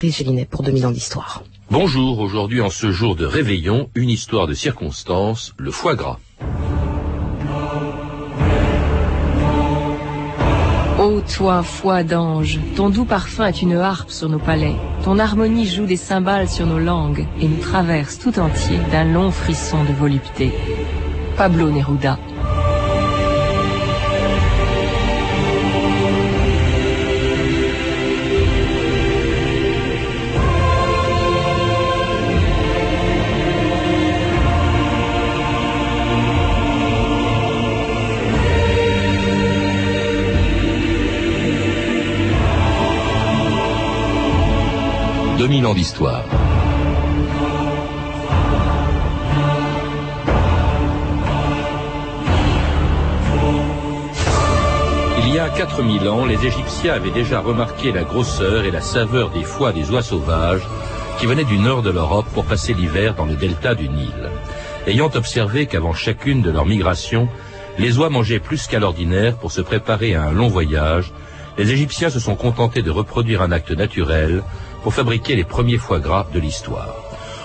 Gélinet pour 2000 ans d'histoire. Bonjour, aujourd'hui en ce jour de réveillon, une histoire de circonstance, le foie gras. Ô toi, foie d'ange, ton doux parfum est une harpe sur nos palais, ton harmonie joue des cymbales sur nos langues et nous traverse tout entier d'un long frisson de volupté. Pablo Neruda. 2000 ans d'histoire. Il y a 4000 ans, les Égyptiens avaient déjà remarqué la grosseur et la saveur des foies des oies sauvages qui venaient du nord de l'Europe pour passer l'hiver dans le delta du Nil. Ayant observé qu'avant chacune de leurs migrations, les oies mangeaient plus qu'à l'ordinaire pour se préparer à un long voyage, les Égyptiens se sont contentés de reproduire un acte naturel pour fabriquer les premiers foie gras de l'histoire.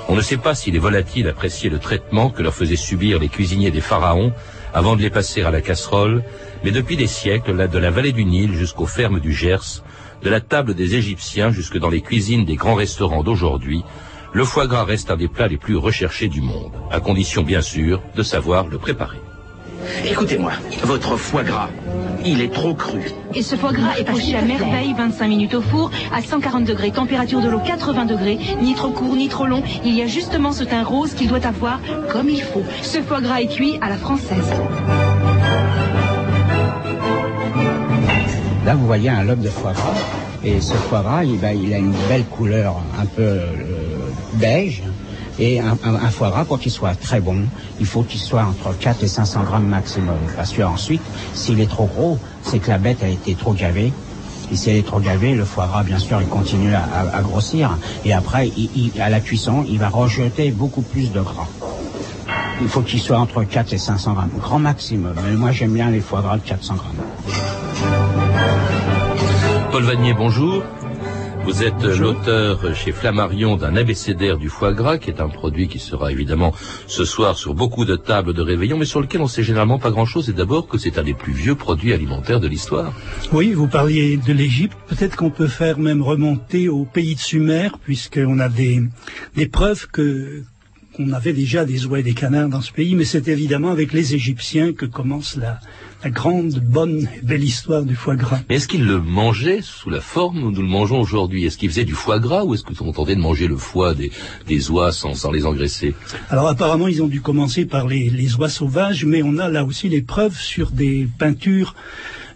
On ne sait pas si les volatiles appréciaient le traitement que leur faisaient subir les cuisiniers des pharaons avant de les passer à la casserole, mais depuis des siècles, de la vallée du Nil jusqu'aux fermes du Gers, de la table des Égyptiens jusque dans les cuisines des grands restaurants d'aujourd'hui, le foie gras reste un des plats les plus recherchés du monde, à condition bien sûr de savoir le préparer. Écoutez-moi, votre foie gras, il est trop cru. Et ce foie gras est poché à merveille, 25 minutes au four, à 140 degrés, température de l'eau 80 degrés, ni trop court, ni trop long. Il y a justement ce teint rose qu'il doit avoir comme il faut. Ce foie gras est cuit à la française. Là, vous voyez un lobe de foie gras. Et ce foie gras, il, a une belle couleur un peu euh, beige. Et un, foie gras, pour qu'il soit très bon, il faut qu'il soit entre 4 et 500 grammes maximum. Parce que ensuite, s'il est trop gros, c'est que la bête a été trop gavée. Et si elle est trop gavée, le foie gras, bien sûr, il continue à, grossir. Et après, à la cuisson, il va rejeter beaucoup plus de gras. Il faut qu'il soit entre 4 et 500 grammes, grand maximum. Mais moi, j'aime bien les foie gras de 400 grammes. Paul Vanier, bonjour. Vous êtes l'auteur chez Flammarion d'un abécédaire du foie gras, qui est un produit qui sera évidemment ce soir sur beaucoup de tables de réveillon, mais sur lequel on sait généralement pas grand-chose. Et d'abord que c'est un des plus vieux produits alimentaires de l'histoire. Oui, vous parliez de l'Égypte. Peut-être qu'on peut faire même remonter au pays de Sumer, puisqu'on a des, des preuves que qu'on avait déjà des oies et des canards dans ce pays, mais c'est évidemment avec les Égyptiens que commence la, la grande, bonne et belle histoire du foie gras. Mais est-ce qu'ils le mangeaient sous la forme où nous le mangeons aujourd'hui? Est-ce qu'ils faisaient du foie gras ou est-ce qu'ils ont tenté de manger le foie des, des oies sans, sans, les engraisser? Alors apparemment, ils ont dû commencer par les, les oies sauvages, mais on a là aussi les preuves sur des peintures,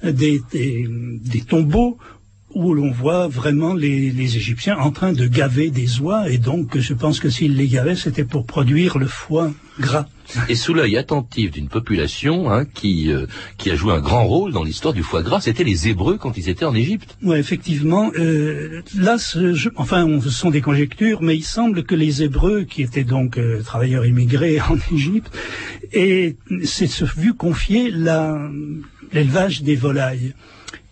des, des, des tombeaux où l'on voit vraiment les, les, Égyptiens en train de gaver des oies, et donc je pense que s'ils les gavaient, c'était pour produire le foie gras. Et sous l'œil attentif d'une population hein, qui, euh, qui a joué un grand rôle dans l'histoire du foie gras, c'était les Hébreux quand ils étaient en Égypte. Oui, effectivement. Euh, là, ce, enfin, ce sont des conjectures, mais il semble que les Hébreux, qui étaient donc euh, travailleurs immigrés en Égypte, et c'est vu confier l'élevage des volailles.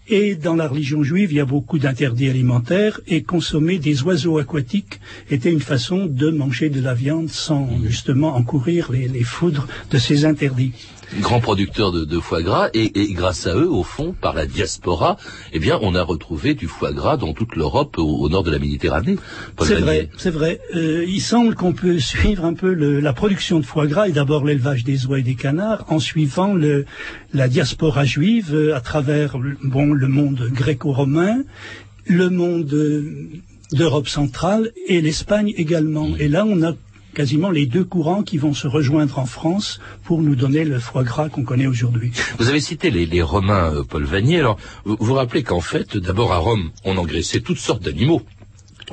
Et dans la religion juive, il y a beaucoup d'interdits alimentaires et consommer des oiseaux aquatiques était une façon de manger de la viande sans justement encourir les, les foudres de ces interdits grands producteurs de, foie gras, et, grâce à eux, au fond, par la diaspora, eh bien, on a retrouvé du foie gras dans toute l'Europe au, nord de la Méditerranée. C'est vrai, c'est vrai. Euh, il semble qu'on peut suivre un peu la production de foie gras et d'abord l'élevage des oies et des canards en suivant le, la diaspora juive euh, à travers bon le monde gréco-romain, le monde euh, d'Europe centrale et l'Espagne également. Et là, on a quasiment les deux courants qui vont se rejoindre en France pour nous donner le foie gras qu'on connaît aujourd'hui. Vous avez cité les, Romains, euh, Paul Vanier. Alors, vous vous rappelez qu'en fait, d'abord à Rome, on engraissait toutes sortes d'animaux,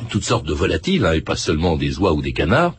toutes sortes de volatiles, hein, et pas seulement des oies ou des canards.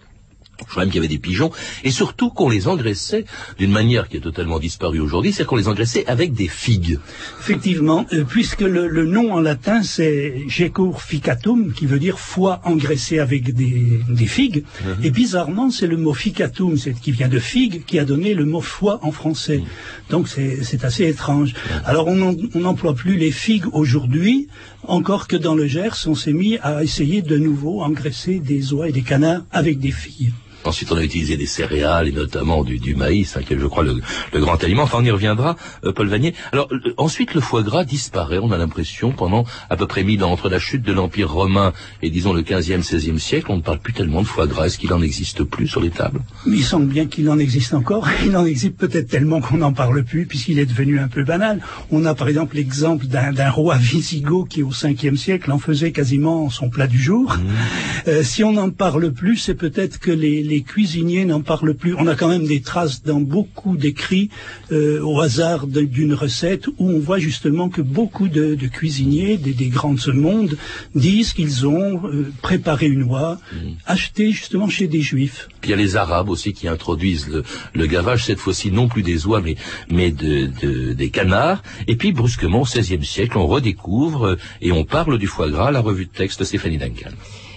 Je crois même qu'il y avait des pigeons, et surtout qu'on les engraissait d'une manière qui est totalement disparue aujourd'hui, c'est qu'on les engraissait avec des figues. Effectivement, euh, puisque le, nom en latin c'est Gecur ficatum, qui veut dire foie engraissé avec des, figues, mhm. et bizarrement c'est le mot ficatum, qui vient de figue, qui a donné le mot foie en français. Mhm. Donc c'est assez étrange. Mhm. Alors on n'emploie plus les figues aujourd'hui, encore que dans le Gers on s'est mis à essayer de nouveau engraisser des oies et des canards avec des figues. Ensuite, on a utilisé des céréales et notamment du, maïs, hein, qui est, je crois, le, grand aliment. Enfin, on y reviendra, euh, Paul Vanier. Alors, euh, ensuite, le foie gras disparaît, on a l'impression, pendant à peu près mille ans, entre la chute de l'Empire romain et, disons, le 15e, 16e siècle, on ne parle plus tellement de foie gras. Est-ce qu'il en existe plus sur les tables? Il semble bien qu'il en existe encore. Il en existe peut-être tellement qu'on n'en parle plus, puisqu'il est devenu un peu banal. On a, par exemple, l'exemple d'un roi visigoth qui, au 5e siècle, en faisait quasiment son plat du jour. Mmh. Euh, si on n'en parle plus, c'est peut-être que les les cuisiniers n'en parlent plus. On a quand même des traces dans beaucoup d'écrits euh, au hasard d'une recette où on voit justement que beaucoup de, cuisiniers des, grands de ce monde disent qu'ils ont euh, préparé une oie mmh. achetée justement chez des juifs. Puis il y a les Arabes aussi qui introduisent le, gavage, cette fois-ci non plus des oies mais, mais des canards. Et puis brusquement au XVIe siècle, on redécouvre euh, et on parle du foie gras, la revue de texte de Stéphanie Duncan.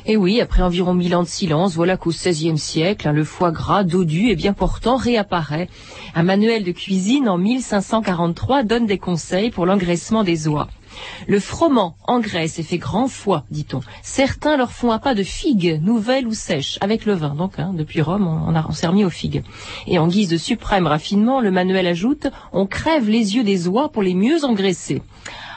Et oui, après environ mille ans de silence, voilà qu'au XVIe siècle, hein, le foie gras dodu et bien portant réapparaît. Un manuel de cuisine en 1543 donne des conseils pour l'engraissement des oies. Le froment engraisse et fait grand foie, dit-on. Certains leur font un pas de figues, nouvelles ou sèches, avec le vin. Donc, hein, depuis Rome, on, a, on s'est remis aux figues. Et en guise de suprême raffinement, le manuel ajoute, on crève les yeux des oies pour les mieux engraisser.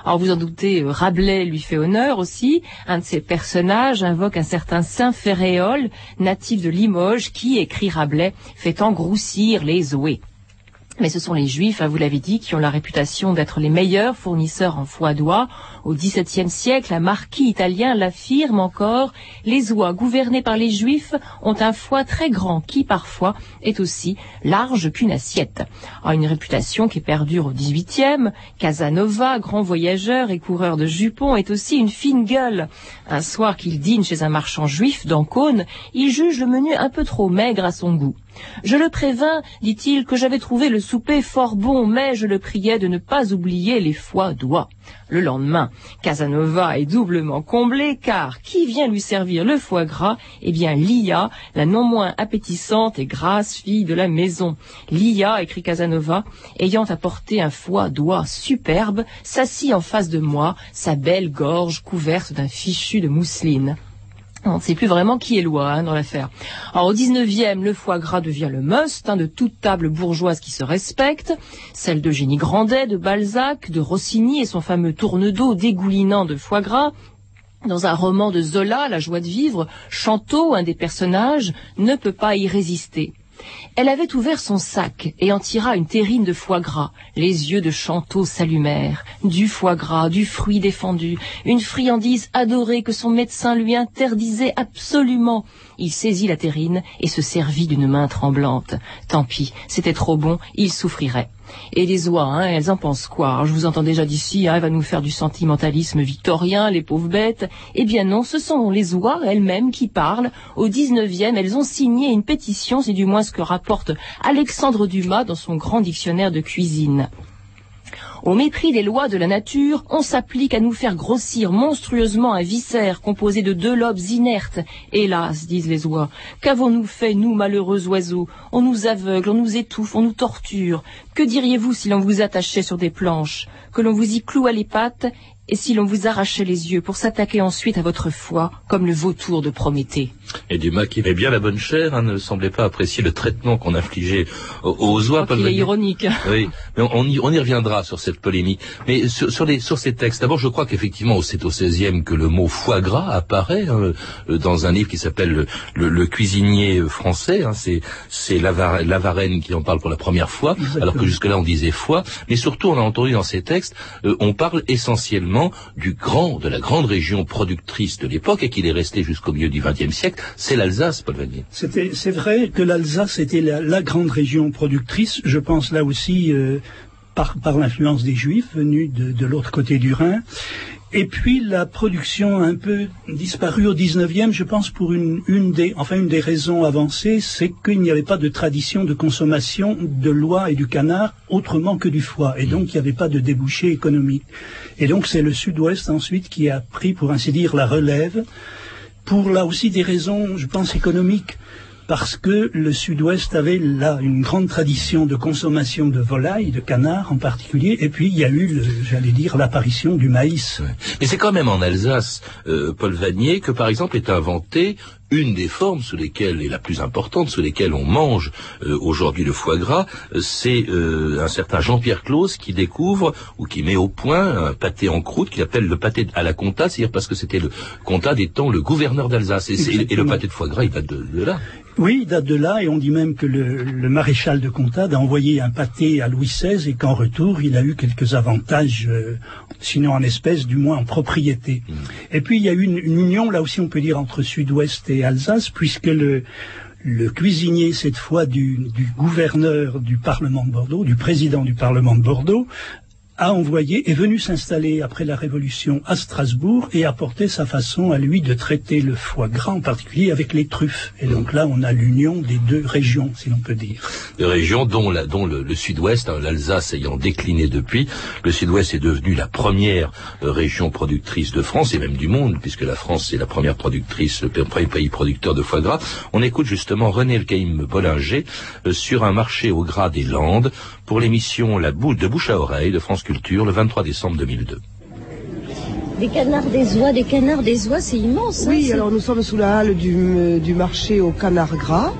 Alors vous en doutez, euh, Rabelais lui fait honneur aussi. Un de ses personnages invoque un certain Saint Ferréol, natif de Limoges, qui, écrit Rabelais, fait engroussir les Zoés. Mais ce sont les Juifs, hein, vous l'avez dit, qui ont la réputation d'être les meilleurs fournisseurs en foie d'oie. Au XVIIe siècle, un marquis italien l'affirme encore, les oies gouvernées par les Juifs ont un foie très grand qui, parfois, est aussi large qu'une assiette. a une réputation qui perdure au XVIIIe. Casanova, grand voyageur et coureur de jupons, est aussi une fine gueule. Un soir qu'il dîne chez un marchand juif d'Ancône, il juge le menu un peu trop maigre à son goût. Je le prévins, dit-il, que j'avais trouvé le souper fort bon, mais je le priais de ne pas oublier les foies d'oie. Le lendemain, Casanova est doublement comblé, car qui vient lui servir le foie gras? Eh bien, Lia, la non moins appétissante et grasse fille de la maison. Lia, écrit Casanova, ayant apporté un foie d'oie superbe, s'assit en face de moi, sa belle gorge couverte d'un fichu de mousseline. On ne sait plus vraiment qui est loi hein, dans l'affaire. Alors au 19e, le foie gras devient le must hein, de toute table bourgeoise qui se respecte, celle d'Eugénie Grandet, de Balzac, de Rossini et son fameux tourne d'eau dégoulinant de foie gras. Dans un roman de Zola, La joie de vivre, Chanteau, un des personnages, ne peut pas y résister. Elle avait ouvert son sac et en tira une terrine de foie gras. Les yeux de Chanteau s'allumèrent. Du foie gras, du fruit défendu, une friandise adorée que son médecin lui interdisait absolument. Il saisit la terrine et se servit d'une main tremblante. Tant pis, c'était trop bon, il souffrirait. Et les oies, hein, elles en pensent quoi? Je vous entends déjà d'ici, hein, elle va nous faire du sentimentalisme victorien, les pauvres bêtes. Eh bien non, ce sont les oies elles-mêmes qui parlent. Au 19e, elles ont signé une pétition, c'est du moins ce que rapporte Alexandre Dumas dans son grand dictionnaire de cuisine. Au mépris des lois de la nature, on s'applique à nous faire grossir monstrueusement un viscère composé de deux lobes inertes. Hélas, disent les oies, qu'avons-nous fait, nous, malheureux oiseaux? On nous aveugle, on nous étouffe, on nous torture. Que diriez-vous si l'on vous attachait sur des planches, que l'on vous y cloua les pattes et si l'on vous arrachait les yeux pour s'attaquer ensuite à votre foi, comme le vautour de Prométhée? Et Dumas, qui aimait bien la bonne chair, hein, ne semblait pas apprécier le traitement qu'on infligeait aux, oies. Il est ironique. Oui, mais on, y, on, y, reviendra sur cette polémique. Mais sur, sur, les, sur ces textes, d'abord, je crois qu'effectivement, c'est au XVIe que le mot foie gras apparaît hein, dans un livre qui s'appelle le, cuisinier français. Hein, c'est c'est Lavarenne qui en parle pour la première fois, alors que jusque-là on disait foie. Mais surtout, on a entendu dans ces textes, euh, on parle essentiellement du grand, de la grande région productrice de l'époque et qu'il est resté jusqu'au milieu du XXe siècle, c'est l'Alsace, Paul Vanier. C'est vrai que l'Alsace était la, grande région productrice. Je pense là aussi euh, par, l'influence des Juifs venus de, l'autre côté du Rhin. Et puis la production a un peu disparu au 19e, je pense pour une, une des enfin une des raisons avancées, c'est qu'il n'y avait pas de tradition de consommation de l'oie et du canard autrement que du foie et donc il n'y avait pas de débouché économique. Et donc c'est le sud-ouest ensuite qui a pris pour ainsi dire la relève pour là aussi des raisons je pense économiques parce que le sud-ouest avait là une grande tradition de consommation de volailles, de canards en particulier, et puis il y a eu, j'allais dire, l'apparition du maïs. Mais c'est quand même en Alsace, euh, Paul Vanier, que par exemple est inventé une des formes sous lesquelles, et la plus importante, sous lesquelles on mange euh, aujourd'hui le foie gras, euh, c'est euh, un certain Jean-Pierre Claus qui découvre ou qui met au point un pâté en croûte qu'il appelle le pâté à la comta, c'est-à-dire parce que c'était le comta étant le gouverneur d'Alsace. Et, le pâté de foie gras, il date de, là. Oui, il date de là, et on dit même que le, maréchal de Comtade a envoyé un pâté à Louis XVI et qu'en retour, il a eu quelques avantages, sinon en espèces, du moins en propriété. Hmm. Et puis, il y a eu une, une union, là aussi on peut dire, entre Sud-Ouest et Alsace, puisque le, cuisinier, cette fois du, gouverneur du Parlement de Bordeaux, du président du Parlement de Bordeaux, a envoyé, est venu s'installer après la Révolution à Strasbourg et apporter sa façon à lui de traiter le foie gras, en particulier avec les truffes. Et donc là, on a l'union des deux régions, si l'on peut dire. Des régions dont, la, dont le, sud-ouest, hein, l'Alsace ayant décliné depuis, le sud-ouest est devenu la première euh, région productrice de France et même du monde, puisque la France est la première productrice, le premier pays producteur de foie gras. On écoute justement René Elkaïm Bollinger euh, sur un marché au gras des Landes pour l'émission La boule de bouche à oreille de France Culture le 23 décembre 2002. Des canards des oies, des canards des oies, c'est immense. Hein, oui, alors nous sommes sous la halle du, euh, marché au canard gras.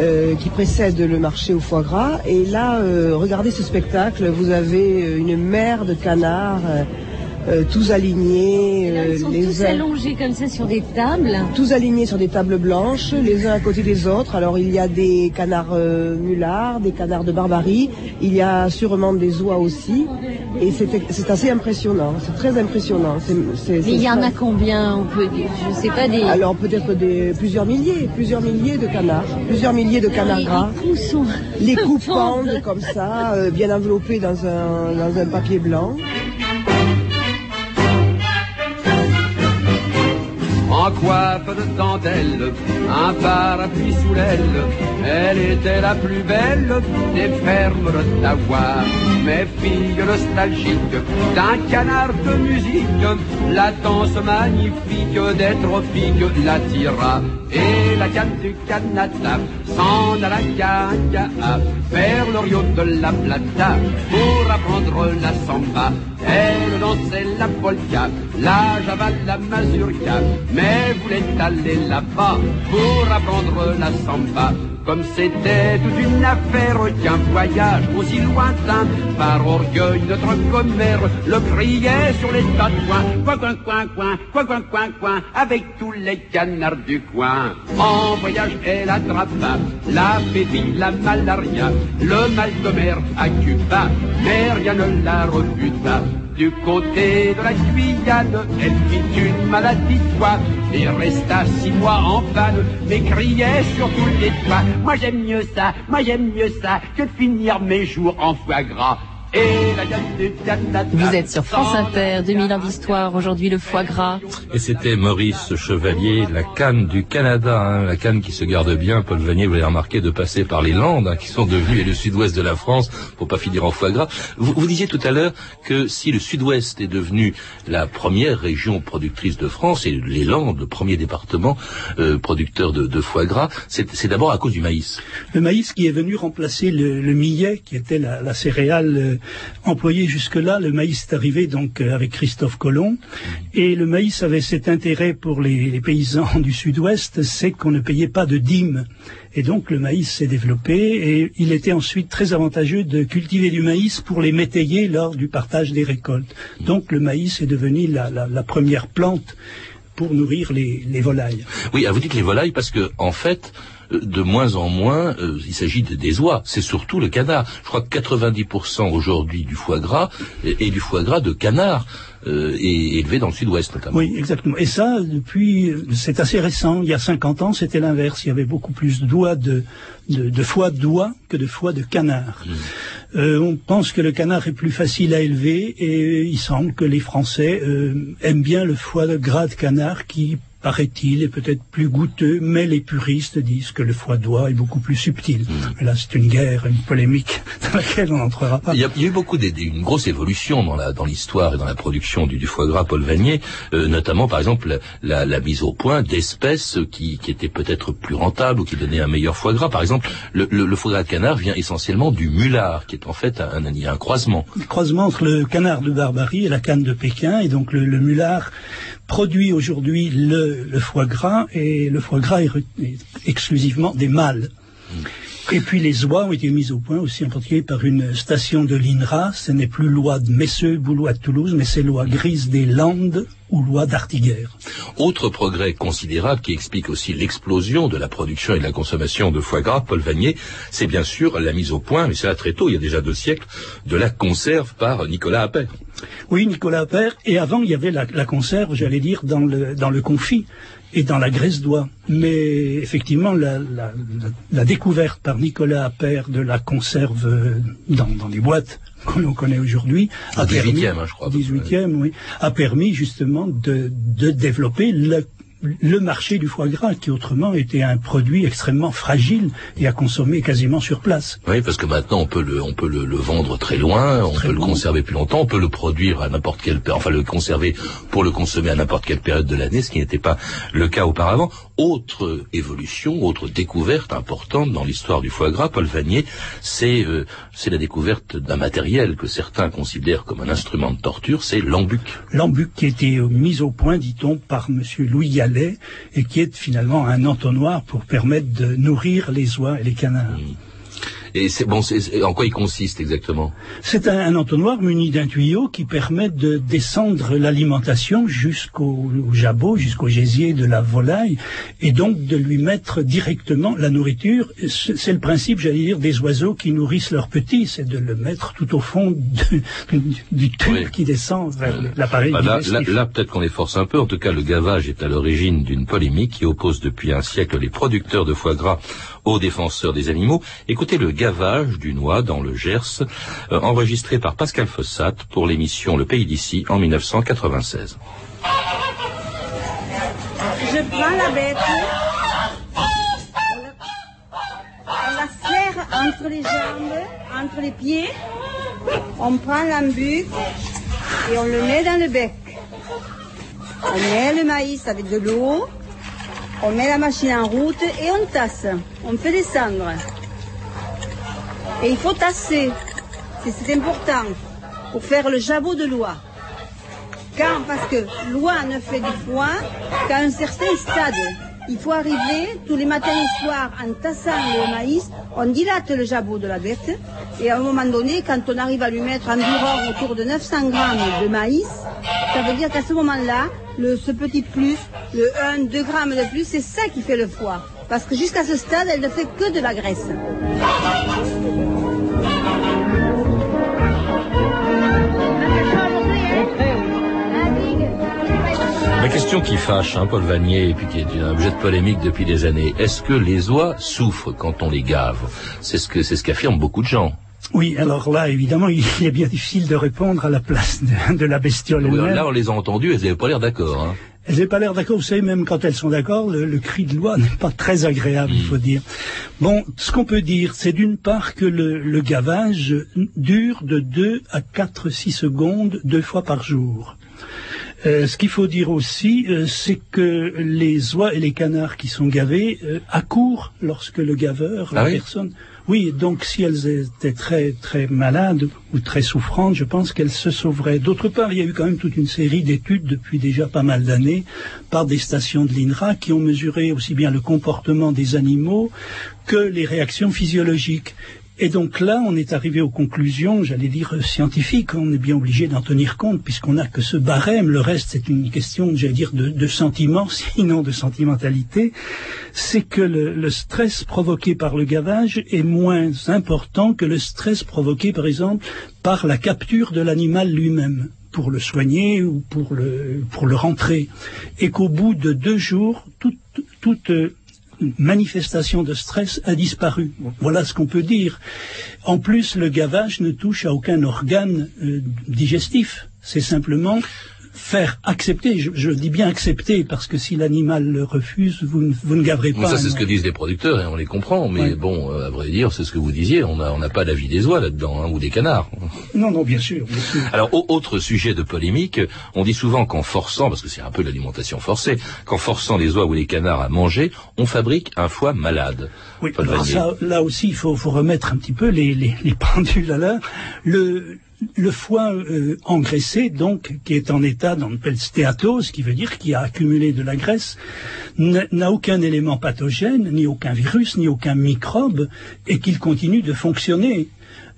Euh, qui précède le marché au foie gras. Et là, euh, regardez ce spectacle, vous avez une mer de canards euh, tous alignés. Euh, ils sont tous allongés comme ça sur des tables. Tous alignés sur des tables blanches, les uns à côté des autres. Alors il y a des canards euh, mulards, des canards de barbarie, il y a sûrement des oies aussi. Et c'est assez impressionnant, c'est très impressionnant. Mais il y en a combien? On peut, Je sais pas des... Alors peut-être des plusieurs milliers, plusieurs milliers de canards, plusieurs milliers de canards gras. Les. Les coups pendent comme ça, bien enveloppés dans un, dans un papier blanc. Coiffe de dentelle, un parapluie sous l'aile. Elle était la plus belle des fermes d'Ottawa. Mes filles nostalgiques d'un canard de musique, la danse magnifique des tropiques l'attira. Et la canne du Canada s'en alla à vers le rio de la Plata pour apprendre la samba. Elle dansait la polka, la java, la mazurka, mais voulait aller là-bas pour apprendre la samba. Comme c'était toute une affaire qu'un voyage aussi lointain, par orgueil notre commère le criait sur les tas de coins, coin coin coin coin, coin coin coin coin, avec tous les canards du coin. En voyage elle attrapa la pépine, la malaria, le mal de à Cuba, mais rien ne la rebuta. Du côté de la Guyane, elle fit une maladie quoi et resta six mois en panne, mais criait sur tous les toits. Moi j'aime mieux ça, moi j'aime mieux ça, que de finir mes jours en foie gras. Vous êtes sur France Inter, 2000 ans d'histoire, aujourd'hui le foie gras. Et c'était Maurice Chevalier, la canne du Canada, hein, la canne qui se garde bien. Paul Vanier, vous l'avez remarqué, de passer par les Landes, hein, qui sont devenues le sud-ouest de la France, pour pas finir en foie gras. Vous, vous disiez tout à l'heure que si le sud-ouest est devenu la première région productrice de France, et les Landes, le premier département euh, producteur de, foie gras, c'est d'abord à cause du maïs. Le maïs qui est venu remplacer le, millet, qui était la, céréale euh, employé jusque-là. Le maïs est arrivé donc euh, avec Christophe Colomb. Et le maïs avait cet intérêt pour les, paysans du sud-ouest, c'est qu'on ne payait pas de dîmes. Et donc le maïs s'est développé et il était ensuite très avantageux de cultiver du maïs pour les métayer lors du partage des récoltes. Donc le maïs est devenu la, première plante pour nourrir les, les, volailles. Oui, vous dites les volailles parce que en fait, de moins en moins, euh, il s'agit des oies. C'est surtout le canard. Je crois que 90% aujourd'hui du foie gras est, du foie gras de canard. Euh, et élevé dans le sud-ouest notamment. Oui, exactement. Et ça, depuis, c'est assez récent. Il y a 50 ans, c'était l'inverse. Il y avait beaucoup plus d'oies de, de, de foie d'oie que de foie de canard. Hmm. Euh, on pense que le canard est plus facile à élever et il semble que les Français euh, aiment bien le foie de gras de canard qui paraît-il, est peut-être plus goûteux, mais les puristes disent que le foie d'oie est beaucoup plus subtil. Hmm. Là, c'est une guerre, une polémique dans laquelle on n'entrera pas. Il y, a, eu beaucoup, des, une grosse évolution dans la dans l'histoire et dans la production du, foie gras Paul Vanier, euh, notamment par exemple la, la, mise au point d'espèces qui, qui étaient peut-être plus rentables ou qui donnaient un meilleur foie gras. Par exemple, le, le, foie gras de canard vient essentiellement du mulard, qui est en fait un, un, un croisement. Un croisement entre le canard de Barbarie et la canne de Pékin, et donc le, le mulard produit aujourd'hui le, foie gras et le foie gras est, exclusivement des mâles. Et puis les oies ont été mises au point aussi en particulier par une station de l'INRA. Ce n'est plus loi de Messeux, Boulois de Toulouse, mais c'est loi grise des Landes ou loi d'Artiguerre. Autre progrès considérable qui explique aussi l'explosion de la production et de la consommation de foie gras, Paul Vanier, c'est bien sûr la mise au point, mais c'est là très tôt, il y a déjà deux siècles, de la conserve par Nicolas Appert. Oui, Nicolas Appert, et avant il y avait la, conserve, j'allais dire, dans le, dans le confit et dans la graisse d'oie. Mais effectivement, la, découverte par Nicolas Appert de la conserve euh, dans, dans les boîtes que l'on connaît aujourd'hui a permis, hein, je crois, 18e, oui, a permis justement de, de développer le le marché du foie gras, qui autrement était un produit extrêmement fragile et à consommer quasiment sur place. Oui, parce que maintenant on peut le, on peut le, vendre très loin, on peut le conserver plus longtemps, on peut le produire à n'importe quelle, enfin le conserver pour le consommer à n'importe quelle période de l'année, ce qui n'était pas le cas auparavant. Autre évolution, autre découverte importante dans l'histoire du foie gras, Paul Vanier, c'est euh, c'est la découverte d'un matériel que certains considèrent comme un instrument de torture, c'est l'embuc. L'embuc qui a été mis au point, dit-on, par Monsieur Louis et qui est finalement un entonnoir pour permettre de nourrir les oies et les canards. Mmh. Et c'est bon, en quoi il consiste exactement? C'est un, entonnoir muni d'un tuyau qui permet de descendre l'alimentation jusqu'au jabot, jusqu'au gésier de la volaille, et donc de lui mettre directement la nourriture. C'est le principe, j'allais dire, des oiseaux qui nourrissent leurs petits, c'est de le mettre tout au fond du tube qui descend vers l'appareil. Bah là, là, peut-être qu'on les force un peu. En tout cas, le gavage est à l'origine d'une polémique qui oppose depuis un siècle les producteurs de foie gras aux défenseurs des animaux. Écoutez le gavage du noix dans le Gers, euh, enregistré par Pascal Fossat pour l'émission Le Pays d'ici en 1996. Je prends la bête, on la serre entre les jambes, entre les pieds, on prend l'embuc et on le met dans le bec. On met le maïs avec de l'eau, on met la machine en route et on tasse. On fait descendre. Et il faut tasser. C'est important pour faire le jabot de loi. Quand, parce que loi ne fait du foin qu'à un certain stade. Il faut arriver tous les matins et soirs en tassant le maïs, on dilate le jabot de la bête. Et à un moment donné, quand on arrive à lui mettre environ autour de 900 grammes de maïs, ça veut dire qu'à ce moment-là, ce petit plus, le 1, 2 grammes de plus, c'est ça qui fait le foie. Parce que jusqu'à ce stade, elle ne fait que de la graisse. La question qui fâche, hein, Paul Vanier, et puis qui est un objet de polémique depuis des années, est-ce que les oies souffrent quand on les gave? C'est ce que c'est ce qu'affirment beaucoup de gens. Oui, alors là, évidemment, il est bien difficile de répondre à la place de, la bestiole Là, on les a entendues, elles n'avaient pas l'air d'accord. Hein. Elles n'avaient pas l'air d'accord, vous savez, même quand elles sont d'accord, le, cri de loi n'est pas très agréable, il faut hmm. dire. Bon, ce qu'on peut dire, c'est d'une part que le, gavage dure de 2 à 4, 6 secondes, deux fois par jour. Euh, ce qu'il faut dire aussi, euh, c'est que les oies et les canards qui sont gavés euh, accourent lorsque le gaveur, la ah personne, oui, donc si elles étaient très très malades ou très souffrantes, je pense qu'elles se sauveraient. D'autre part, il y a eu quand même toute une série d'études depuis déjà pas mal d'années par des stations de l'INRA qui ont mesuré aussi bien le comportement des animaux que les réactions physiologiques. Et donc là, on est arrivé aux conclusions, j'allais dire scientifiques. On est bien obligé d'en tenir compte puisqu'on n'a que ce barème. Le reste, c'est une question, j'allais dire, de, de sentiment, sinon de sentimentalité. C'est que le, stress provoqué par le gavage est moins important que le stress provoqué, par exemple, par la capture de l'animal lui-même pour le soigner ou pour le, pour le rentrer. Et qu'au bout de deux jours, toute, toute manifestation de stress a disparu. Voilà ce qu'on peut dire. En plus, le gavage ne touche à aucun organe euh, digestif. C'est simplement faire accepter, je, je, dis bien accepter, parce que si l'animal le refuse, vous, ne, vous ne gaverez pas. ça, c'est ce que disent les producteurs, et on les comprend, mais ouais. bon, euh, à vrai dire, c'est ce que vous disiez, on n'a on a pas la vie des oies là-dedans, hein, ou des canards. Non, non, bien sûr, bien sûr. Alors, au, autre sujet de polémique, on dit souvent qu'en forçant, parce que c'est un peu l'alimentation forcée, qu'en forçant les oies ou les canards à manger, on fabrique un foie malade. Oui, alors ça, là aussi, il faut, faut, remettre un petit peu les, les, les pendules à l'heure. Le, le foie euh, engraissé, donc, qui est en état le stéatose, qui veut dire qu'il a accumulé de la graisse, n'a aucun élément pathogène, ni aucun virus, ni aucun microbe, et qu'il continue de fonctionner.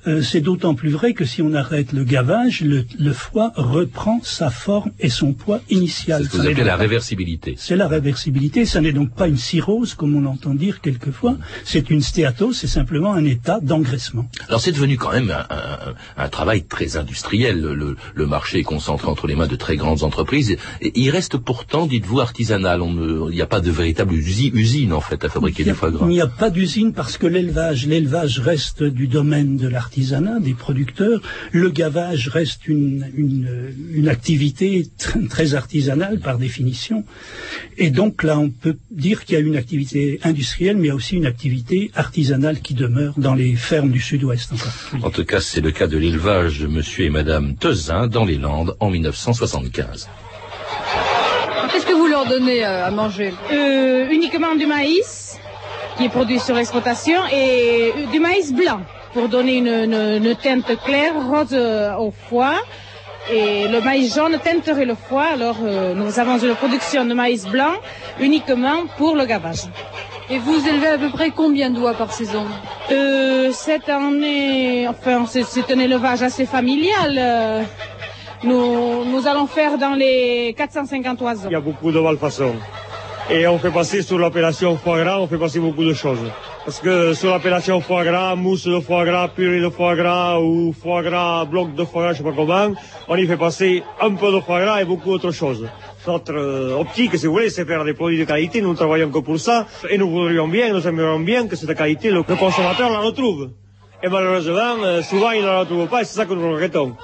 Euh, c'est d'autant plus vrai que si on arrête le gavage, le, le, foie reprend sa forme et son poids initial. C'est ce que vous appelez la réversibilité. C'est la réversibilité. Ça n'est donc pas une cirrhose, comme on entend dire quelquefois. C'est une stéatose, c'est simplement un état d'engraissement. Alors c'est devenu quand même un, un, un travail très industriel. Le, le, marché est concentré entre les mains de très grandes entreprises. Et il reste pourtant, dites-vous, artisanal. Il n'y a pas de véritable usine, usine, en fait, à fabriquer du foie gras. Il n'y a pas d'usine parce que l'élevage, l'élevage reste du domaine de l'artisanat artisanat des producteurs. Le gavage reste une, une, une activité tr très artisanale par définition. Et donc là, on peut dire qu'il y a une activité industrielle, mais il y a aussi une activité artisanale qui demeure dans les fermes du sud-ouest. En tout cas, c'est le cas de l'élevage de monsieur et madame Tezin dans les Landes en 1975. Qu'est-ce que vous leur donnez à manger? Euh, Uniquement du maïs, qui est produit sur exploitation, et du maïs blanc pour donner une, une, une teinte claire, rose au foie. Et le maïs jaune teinterait le foie. Alors euh, nous avons une production de maïs blanc uniquement pour le gavage. Et vous élevez à peu près combien d'oies par saison? Euh, Cette année, enfin c'est un élevage assez familial. Euh, nous, nous allons faire dans les 450 oiseaux. Il y a beaucoup de malfaçons. Et on fait passer sur l'appellation foie gras, on fait passer beaucoup de choses. Parce que sur l'appellation foie gras, mousse de foie gras, purée de foie gras ou foie gras, bloc de foie gras, je sais pas comment, on y fait passer un peu de foie gras et beaucoup d'autres choses. Notre euh, optique, si vous voulez, c'est faire des produits de qualité, nous travaillons que pour ça, et nous voudrions bien, nous aimerions bien que cette qualité, le, le consommateur la retrouve. Et malheureusement, euh, souvent il ne la retrouve pas et c'est ça que nous regrettons.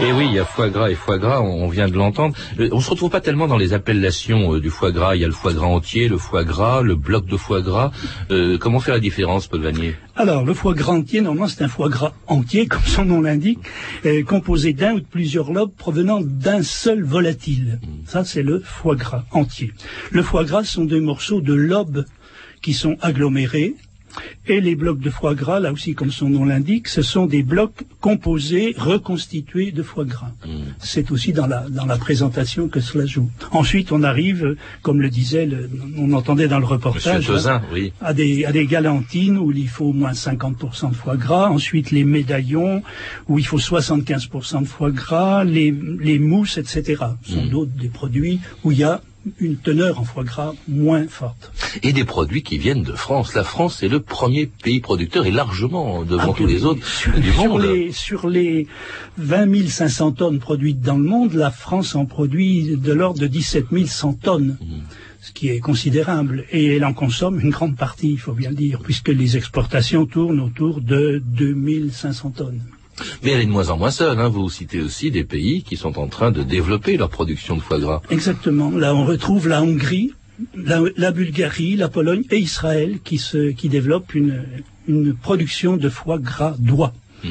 Et oui, il y a foie gras et foie gras, on vient de l'entendre. On se retrouve pas tellement dans les appellations euh, du foie gras. Il y a le foie gras entier, le foie gras, le bloc de foie gras. Euh, comment faire la différence, Paul Vanier? Alors, le foie gras entier, normalement, c'est un foie gras entier, comme son nom l'indique, euh, composé d'un ou de plusieurs lobes provenant d'un seul volatile. Ça, c'est le foie gras entier. Le foie gras sont des morceaux de lobes qui sont agglomérés et les blocs de foie gras, là aussi comme son nom l'indique, ce sont des blocs composés, reconstitués de foie gras. Mmh. C'est aussi dans la, dans la présentation que cela joue. Ensuite, on arrive, comme le disait, le, on entendait dans le reportage, oui. à, des, à des galantines où il faut au moins 50% de foie gras. Ensuite, les médaillons où il faut 75% de foie gras, les, les mousses, etc. Ce sont mmh. d'autres des produits où il y a une teneur en foie gras moins forte. Et des produits qui viennent de France. La France est le premier pays producteur et largement devant ah, tous les autres sur, du sur monde. Les, sur les 20 500 tonnes produites dans le monde, la France en produit de l'ordre de 17 100 tonnes. Mmh ce qui est considérable, et elle en consomme une grande partie, il faut bien le dire, puisque les exportations tournent autour de 2500 tonnes. Mais elle est de moins en moins seule. Hein. Vous citez aussi des pays qui sont en train de développer leur production de foie gras. Exactement. Là, on retrouve la Hongrie, la, la Bulgarie, la Pologne et Israël qui, se, qui développent une, une production de foie gras d'oie. Mmh.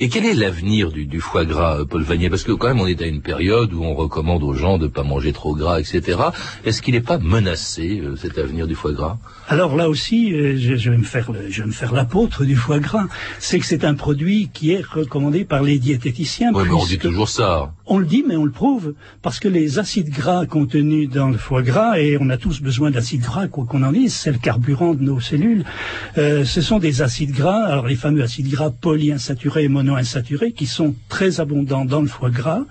Et quel est l'avenir du, du, foie gras, euh, Paul Vanier? Parce que quand même, on est à une période où on recommande aux gens de ne pas manger trop gras, etc. Est-ce qu'il n'est pas menacé, euh, cet avenir du foie gras? Alors là aussi, euh, je, je, vais me faire, je vais me faire l'apôtre du foie gras. C'est que c'est un produit qui est recommandé par les diététiciens. Oui, mais on dit toujours ça. On le dit, mais on le prouve, parce que les acides gras contenus dans le foie gras, et on a tous besoin d'acides gras, quoi qu'on en dise, c'est le carburant de nos cellules, euh, ce sont des acides gras, alors les fameux acides gras polyinsaturés monoinsaturés, qui sont très abondants dans le foie gras,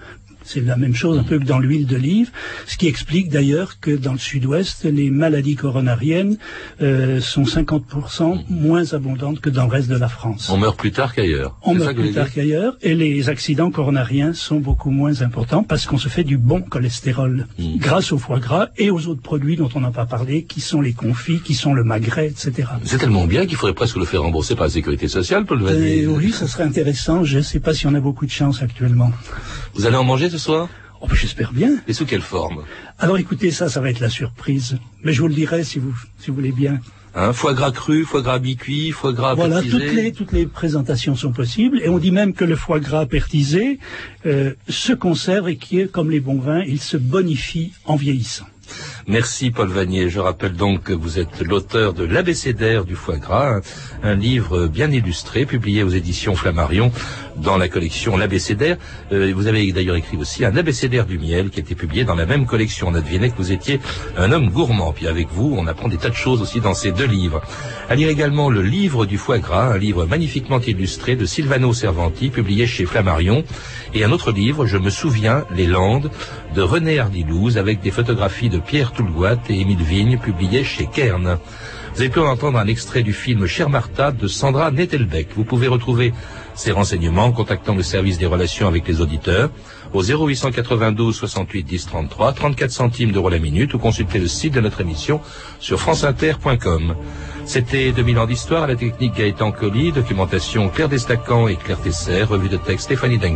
c'est la même chose un peu que dans l'huile d'olive, ce qui explique d'ailleurs que dans le sud-ouest, les maladies coronariennes euh, sont 50% moins abondantes que dans le reste de la France. On meurt plus tard qu'ailleurs. On meurt plus tard qu'ailleurs et les accidents coronariens sont beaucoup moins importants parce qu'on se fait du bon cholestérol mmh. grâce au foie gras et aux autres produits dont on n'a pas parlé, qui sont les confits, qui sont le magret, etc. C'est tellement bien qu'il faudrait presque le faire rembourser par la sécurité sociale, Paul Vanier. Euh, oui, ça serait intéressant. Je ne sais pas si on a beaucoup de chance actuellement. Vous allez en manger ce soir? Oh, ben, J'espère bien. Et sous quelle forme? Alors écoutez, ça, ça va être la surprise. Mais je vous le dirai si vous, si vous voulez bien. Hein, foie gras cru, foie gras mi-cuit, foie gras voilà, pertisé. toutes les toutes les présentations sont possibles et on dit même que le foie gras pertisé euh, se conserve et qui est comme les bons vins, il se bonifie en vieillissant. Merci Paul Vanier. Je rappelle donc que vous êtes l'auteur de l'abécédaire du foie gras, un, livre bien illustré, publié aux éditions Flammarion dans la collection L'abécédaire. Euh, vous avez d'ailleurs écrit aussi un abécédaire du miel qui a été publié dans la même collection. On deviné que vous étiez un homme gourmand. Puis avec vous, on apprend des tas de choses aussi dans ces deux livres. À lire également le livre du foie gras, un livre magnifiquement illustré de Silvano Cervanti, publié chez Flammarion, et un autre livre, Je me souviens, Les Landes, de René Hardilouze, avec des photographies de Pierre Toulgoat et Émile Vigne, publiées chez Kern. Vous avez pu entendre un extrait du film Cher Martha de Sandra Nettelbeck. Vous pouvez retrouver ces renseignements en contactant le service des relations avec les auditeurs au 0892 68 10 33, 34 centimes d'euros la minute ou consulter le site de notre émission sur franceinter.com. C'était 2000 ans d'histoire à la technique Gaëtan Colli, documentation Claire Destacan et Claire Tesser, revue de texte Stéphanie Denk.